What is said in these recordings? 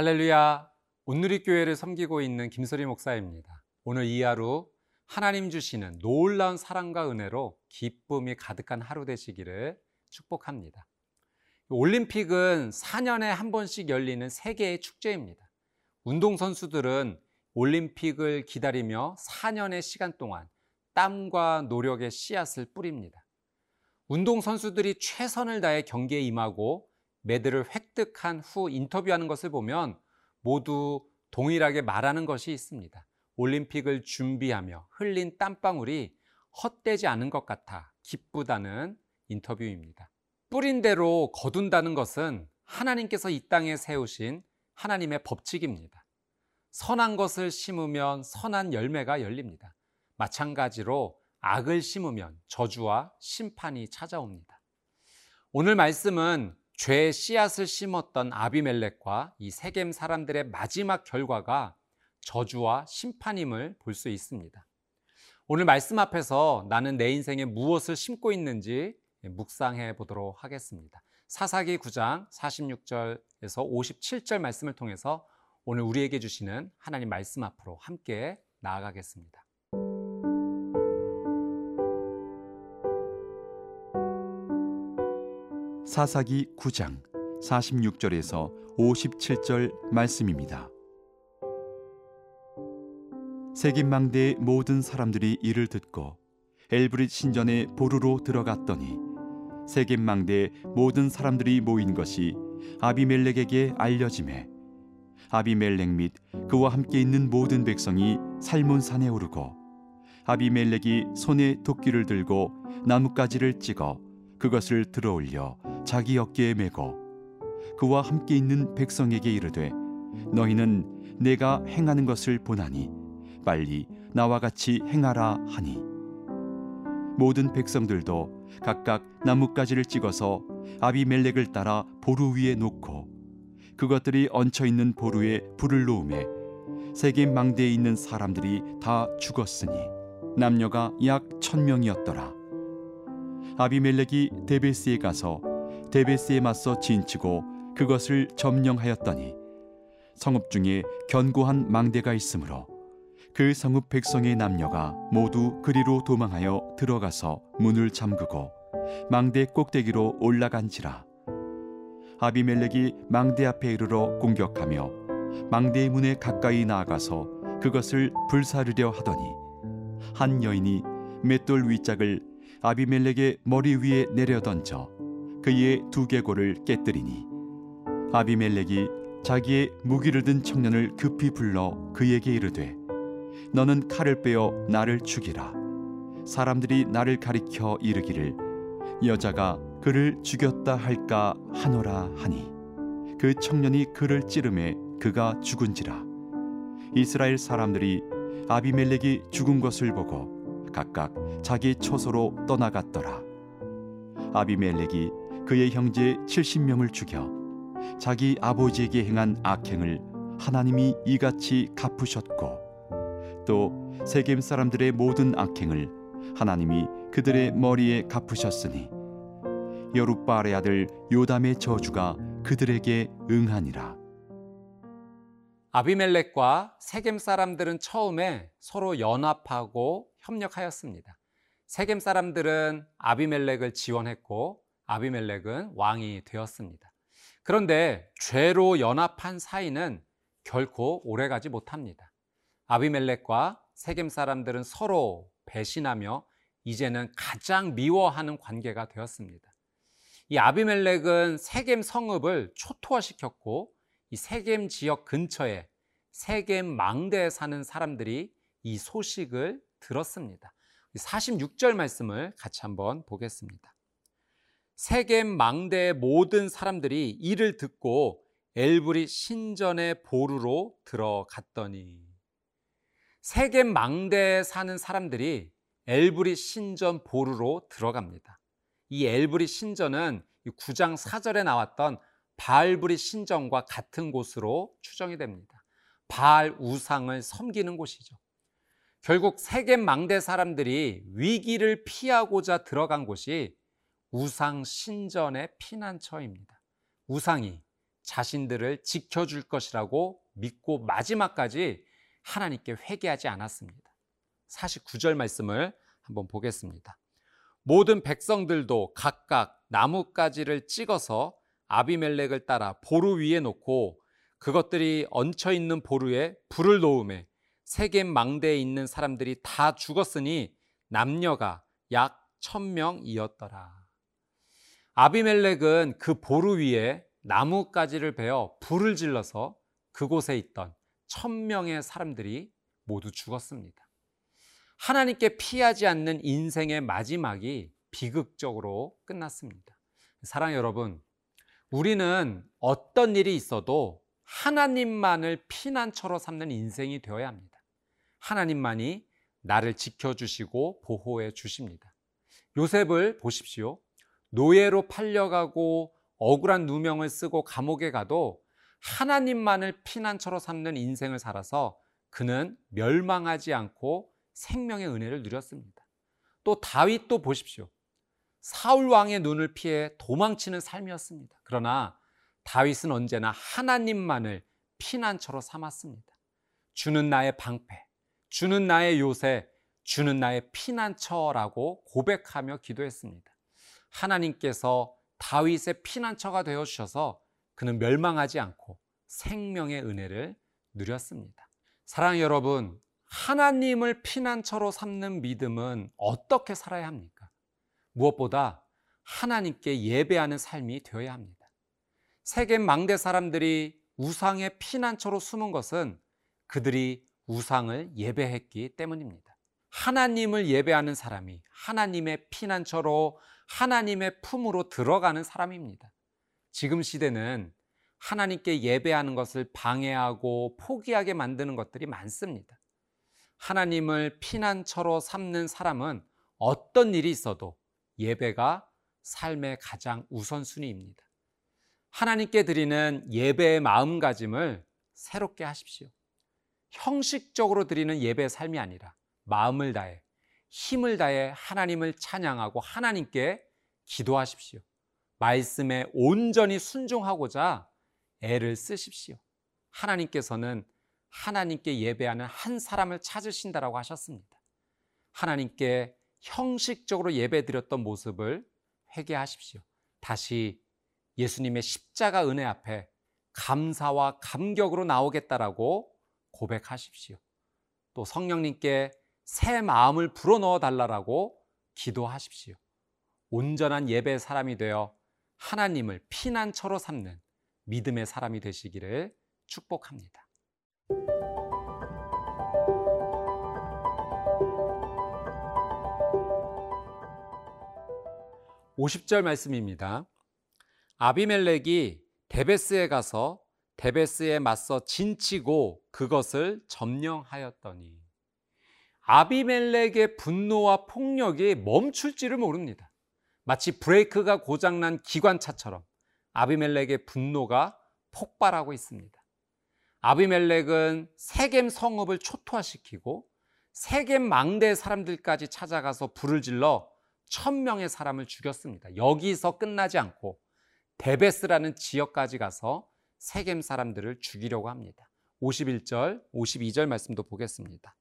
할렐루야. 온누리교회를 섬기고 있는 김소리 목사입니다. 오늘 이 하루 하나님 주시는 놀라운 사랑과 은혜로 기쁨이 가득한 하루 되시기를 축복합니다. 올림픽은 4년에 한 번씩 열리는 세계의 축제입니다. 운동선수들은 올림픽을 기다리며 4년의 시간 동안 땀과 노력의 씨앗을 뿌립니다. 운동선수들이 최선을 다해 경기에 임하고 메달을 획득한 후 인터뷰하는 것을 보면 모두 동일하게 말하는 것이 있습니다. 올림픽을 준비하며 흘린 땀방울이 헛되지 않은 것 같아 기쁘다는 인터뷰입니다. 뿌린 대로 거둔다는 것은 하나님께서 이 땅에 세우신 하나님의 법칙입니다. 선한 것을 심으면 선한 열매가 열립니다. 마찬가지로 악을 심으면 저주와 심판이 찾아옵니다. 오늘 말씀은 죄의 씨앗을 심었던 아비멜렉과 이 세겜 사람들의 마지막 결과가 저주와 심판임을 볼 수 있습니다. 오늘 말씀 앞에서 나는 내 인생에 무엇을 심고 있는지 묵상해 보도록 하겠습니다. 사사기 9장 46절에서 57절 말씀을 통해서 오늘 우리에게 주시는 하나님 말씀 앞으로 함께 나아가겠습니다. 사사기 9장 46절에서 57절 말씀입니다. 세김망대의 모든 사람들이 이를 듣고 엘브릿 신전에 보루로 들어갔더니 세겜망대의 모든 사람들이 모인 것이 아비멜렉에게 알려짐에 아비멜렉 및 그와 함께 있는 모든 백성이 살몬산에 오르고 아비멜렉이 손에 도끼를 들고 나뭇가지를 찍어 그것을 들어올려 자기 어깨에 메고 그와 함께 있는 백성에게 이르되 너희는 내가 행하는 것을 보나니 빨리 나와 같이 행하라 하니. 모든 백성들도 각각 나뭇가지를 찍어서 아비멜렉을 따라 보루 위에 놓고 그것들이 얹혀 있는 보루에 불을 놓음에 세겜 망대에 있는 사람들이 다 죽었으니 남녀가 약 천명이었더라 아비멜렉이 데베스에 가서 데베스에 맞서 진치고 그것을 점령하였더니 성읍 중에 견고한 망대가 있으므로 그 성읍 백성의 남녀가 모두 그리로 도망하여 들어가서 문을 잠그고 망대 꼭대기로 올라간지라. 아비멜렉이 망대 앞에 이르러 공격하며 망대의 문에 가까이 나아가서 그것을 불사르려 하더니 한 여인이 맷돌 위짝을 아비멜렉의 머리 위에 내려 던져 그의 두개골을 깨뜨리니 아비멜렉이 자기의 무기를 든 청년을 급히 불러 그에게 이르되 너는 칼을 빼어 나를 죽이라. 사람들이 나를 가리켜 이르기를 여자가 그를 죽였다 할까 하노라 하니 그 청년이 그를 찌름에 그가 죽은지라. 이스라엘 사람들이 아비멜렉이 죽은 것을 보고 각각 자기 처소로 떠나갔더라. 아비멜렉이 그의 형제 70명을 죽여 자기 아버지에게 행한 악행을 하나님이 이같이 갚으셨고 또 세겜 사람들의 모든 악행을 하나님이 그들의 머리에 갚으셨으니 여룻바알의 아들 요담의 저주가 그들에게 응하니라. 아비멜렉과 세겜 사람들은 처음에 서로 연합하고 협력하였습니다. 세겜 사람들은 아비멜렉을 지원했고 아비멜렉은 왕이 되었습니다. 그런데 죄로 연합한 사이는 결코 오래가지 못합니다. 아비멜렉과 세겜 사람들은 서로 배신하며 이제는 가장 미워하는 관계가 되었습니다. 이 아비멜렉은 세겜 성읍을 초토화시켰고 이 세겜 지역 근처에 세겜 망대에 사는 사람들이 이 소식을 들었습니다. 46절 말씀을 같이 한번 보겠습니다. 세겜 망대의 모든 사람들이 이를 듣고 엘브리 신전의 보루로 들어갔더니 세겜 망대에 사는 사람들이 엘브리 신전 보루로 들어갑니다. 이 엘브리 신전은 9장 4절에 나왔던 바알브리 신전과 같은 곳으로 추정이 됩니다. 바알 우상을 섬기는 곳이죠. 결국 세겜 망대 사람들이 위기를 피하고자 들어간 곳이 우상 신전의 피난처입니다. 우상이 자신들을 지켜줄 것이라고 믿고 마지막까지 하나님께 회개하지 않았습니다. 49절 말씀을 한번 보겠습니다. 모든 백성들도 각각 나뭇가지를 찍어서 아비멜렉을 따라 보루 위에 놓고 그것들이 얹혀 있는 보루에 불을 놓음에 세겜 망대에 있는 사람들이 다 죽었으니 남녀가 약 천명이었더라. 아비멜렉은 그 보루 위에 나뭇가지를 베어 불을 질러서 그곳에 있던 천명의 사람들이 모두 죽었습니다. 하나님께 피하지 않는 인생의 마지막이 비극적으로 끝났습니다. 사랑 여러분, 우리는 어떤 일이 있어도 하나님만을 피난처로 삼는 인생이 되어야 합니다. 하나님만이 나를 지켜주시고 보호해 주십니다. 요셉을 보십시오. 노예로 팔려가고 억울한 누명을 쓰고 감옥에 가도 하나님만을 피난처로 삼는 인생을 살아서 그는 멸망하지 않고 생명의 은혜를 누렸습니다. 또 다윗도 보십시오. 사울 왕의 눈을 피해 도망치는 삶이었습니다. 그러나 다윗은 언제나 하나님만을 피난처로 삼았습니다. 주는 나의 방패, 주는 나의 요새, 주는 나의 피난처라고 고백하며 기도했습니다. 하나님께서 다윗의 피난처가 되어 주셔서 그는 멸망하지 않고 생명의 은혜를 누렸습니다. 사랑 여러분, 하나님을 피난처로 삼는 믿음은 어떻게 살아야 합니까? 무엇보다 하나님께 예배하는 삶이 되어야 합니다. 세계 망대 사람들이 우상의 피난처로 숨은 것은 그들이 우상을 예배했기 때문입니다. 하나님을 예배하는 사람이 하나님의 피난처로 하나님의 품으로 들어가는 사람입니다. 지금 시대는 하나님께 예배하는 것을 방해하고 포기하게 만드는 것들이 많습니다. 하나님을 피난처로 삼는 사람은 어떤 일이 있어도 예배가 삶의 가장 우선순위입니다. 하나님께 드리는 예배의 마음가짐을 새롭게 하십시오. 형식적으로 드리는 예배의 삶이 아니라 마음을 다해 힘을 다해 하나님을 찬양하고 하나님께 기도하십시오. 말씀에 온전히 순종하고자 애를 쓰십시오. 하나님께서는 하나님께 예배하는 한 사람을 찾으신다라고 하셨습니다. 하나님께 형식적으로 예배 드렸던 모습을 회개하십시오. 다시 예수님의 십자가 은혜 앞에 감사와 감격으로 나오겠다라고 고백하십시오. 또 성령님께 새 마음을 불어넣어 달라라고 기도하십시오. 온전한 예배 사람이 되어 하나님을 피난처로 삼는 믿음의 사람이 되시기를 축복합니다. 50절 말씀입니다. 아비멜렉이 데베스에 가서 데베스에 맞서 진치고 그것을 점령하였더니 아비멜렉의 분노와 폭력이 멈출지를 모릅니다. 마치 브레이크가 고장난 기관차처럼 아비멜렉의 분노가 폭발하고 있습니다. 아비멜렉은 세겜 성읍을 초토화시키고 세겜 망대 사람들까지 찾아가서 불을 질러 천 명의 사람을 죽였습니다. 여기서 끝나지 않고 데베스라는 지역까지 가서 세겜 사람들을 죽이려고 합니다. 51절, 52절 말씀도 보겠습니다.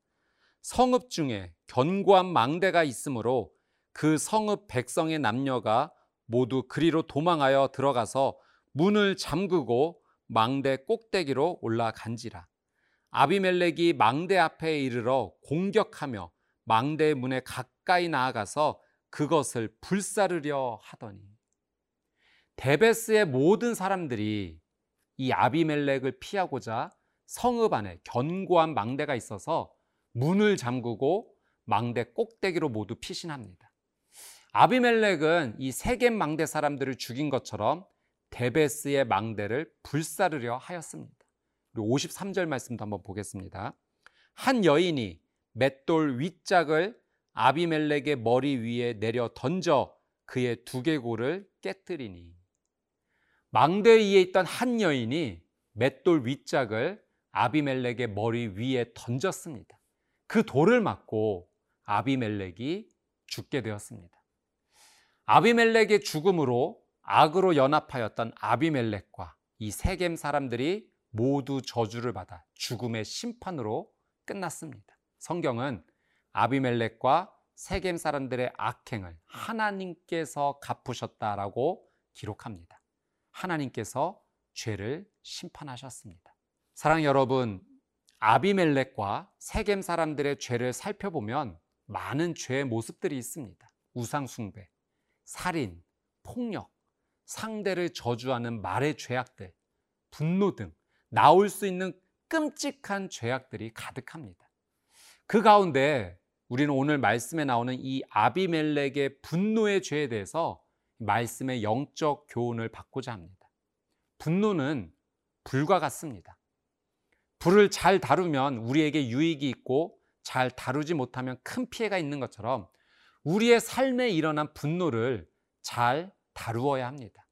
성읍 중에 견고한 망대가 있으므로 그 성읍 백성의 남녀가 모두 그리로 도망하여 들어가서 문을 잠그고 망대 꼭대기로 올라간지라. 아비멜렉이 망대 앞에 이르러 공격하며 망대 문에 가까이 나아가서 그것을 불사르려 하더니 데베스의 모든 사람들이 이 아비멜렉을 피하고자 성읍 안에 견고한 망대가 있어서 문을 잠그고 망대 꼭대기로 모두 피신합니다. 아비멜렉은 이 세겜 망대 사람들을 죽인 것처럼 데베스의 망대를 불사르려 하였습니다. 그리고 53절 말씀도 한번 보겠습니다. 한 여인이 맷돌 윗짝을 아비멜렉의 머리 위에 내려 던져 그의 두개골을 깨뜨리니 망대 위에 있던 한 여인이 맷돌 윗짝을 아비멜렉의 머리 위에 던졌습니다. 그 돌을 맞고 아비멜렉이 죽게 되었습니다. 아비멜렉의 죽음으로 악으로 연합하였던 아비멜렉과 이 세겜 사람들이 모두 저주를 받아 죽음의 심판으로 끝났습니다. 성경은 아비멜렉과 세겜 사람들의 악행을 하나님께서 갚으셨다라고 기록합니다. 하나님께서 죄를 심판하셨습니다. 사랑 여러분, 아비멜렉과 세겜 사람들의 죄를 살펴보면 많은 죄의 모습들이 있습니다. 우상숭배, 살인, 폭력, 상대를 저주하는 말의 죄악들, 분노 등 나올 수 있는 끔찍한 죄악들이 가득합니다. 그 가운데 우리는 오늘 말씀에 나오는 이 아비멜렉의 분노의 죄에 대해서 말씀의 영적 교훈을 받고자 합니다. 분노는 불과 같습니다. 불을 잘 다루면 우리에게 유익이 있고 잘 다루지 못하면 큰 피해가 있는 것처럼 우리의 삶에 일어난 분노를 잘 다루어야 합니다.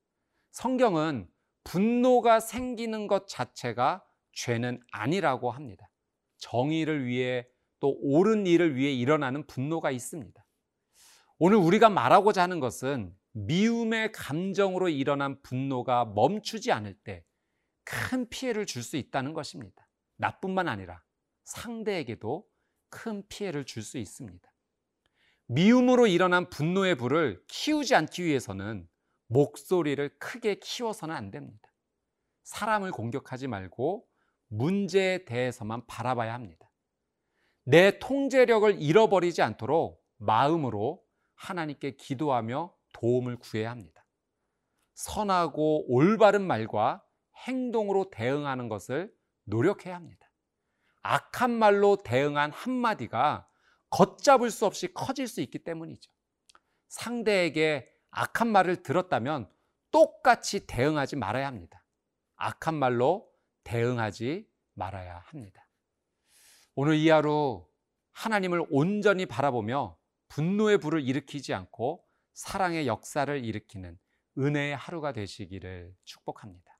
성경은 분노가 생기는 것 자체가 죄는 아니라고 합니다. 정의를 위해 또 옳은 일을 위해 일어나는 분노가 있습니다. 오늘 우리가 말하고자 하는 것은 미움의 감정으로 일어난 분노가 멈추지 않을 때 큰 피해를 줄 수 있다는 것입니다. 나뿐만 아니라 상대에게도 큰 피해를 줄 수 있습니다. 미움으로 일어난 분노의 불을 키우지 않기 위해서는 목소리를 크게 키워서는 안 됩니다. 사람을 공격하지 말고 문제에 대해서만 바라봐야 합니다. 내 통제력을 잃어버리지 않도록 마음으로 하나님께 기도하며 도움을 구해야 합니다. 선하고 올바른 말과 행동으로 대응하는 것을 노력해야 합니다. 악한 말로 대응한 한마디가 걷잡을 수 없이 커질 수 있기 때문이죠. 상대에게 악한 말을 들었다면 똑같이 대응하지 말아야 합니다. 악한 말로 대응하지 말아야 합니다. 오늘 이 하루 하나님을 온전히 바라보며 분노의 불을 일으키지 않고 사랑의 역사를 일으키는 은혜의 하루가 되시기를 축복합니다.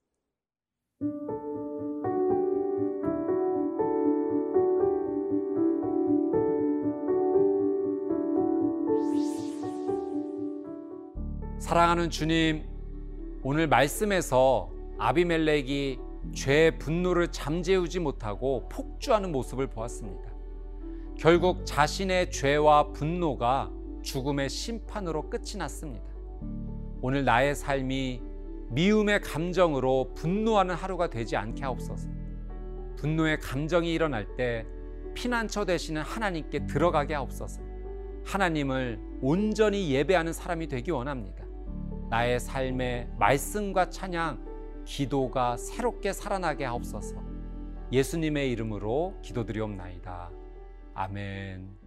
사랑하는 주님, 오늘 말씀에서 아비멜렉이 죄의 분노를 잠재우지 못하고 폭주하는 모습을 보았습니다. 결국 자신의 죄와 분노가 죽음의 심판으로 끝이 났습니다. 오늘 나의 삶이 미움의 감정으로 분노하는 하루가 되지 않게 하옵소서. 분노의 감정이 일어날 때 피난처 되시는 하나님께 들어가게 하옵소서. 하나님을 온전히 예배하는 사람이 되기 원합니다. 나의 삶에 말씀과 찬양, 기도가 새롭게 살아나게 하옵소서. 예수님의 이름으로 기도드리옵나이다. 아멘.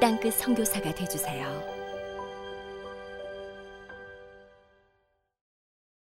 땅끝 선교사가 되주세요.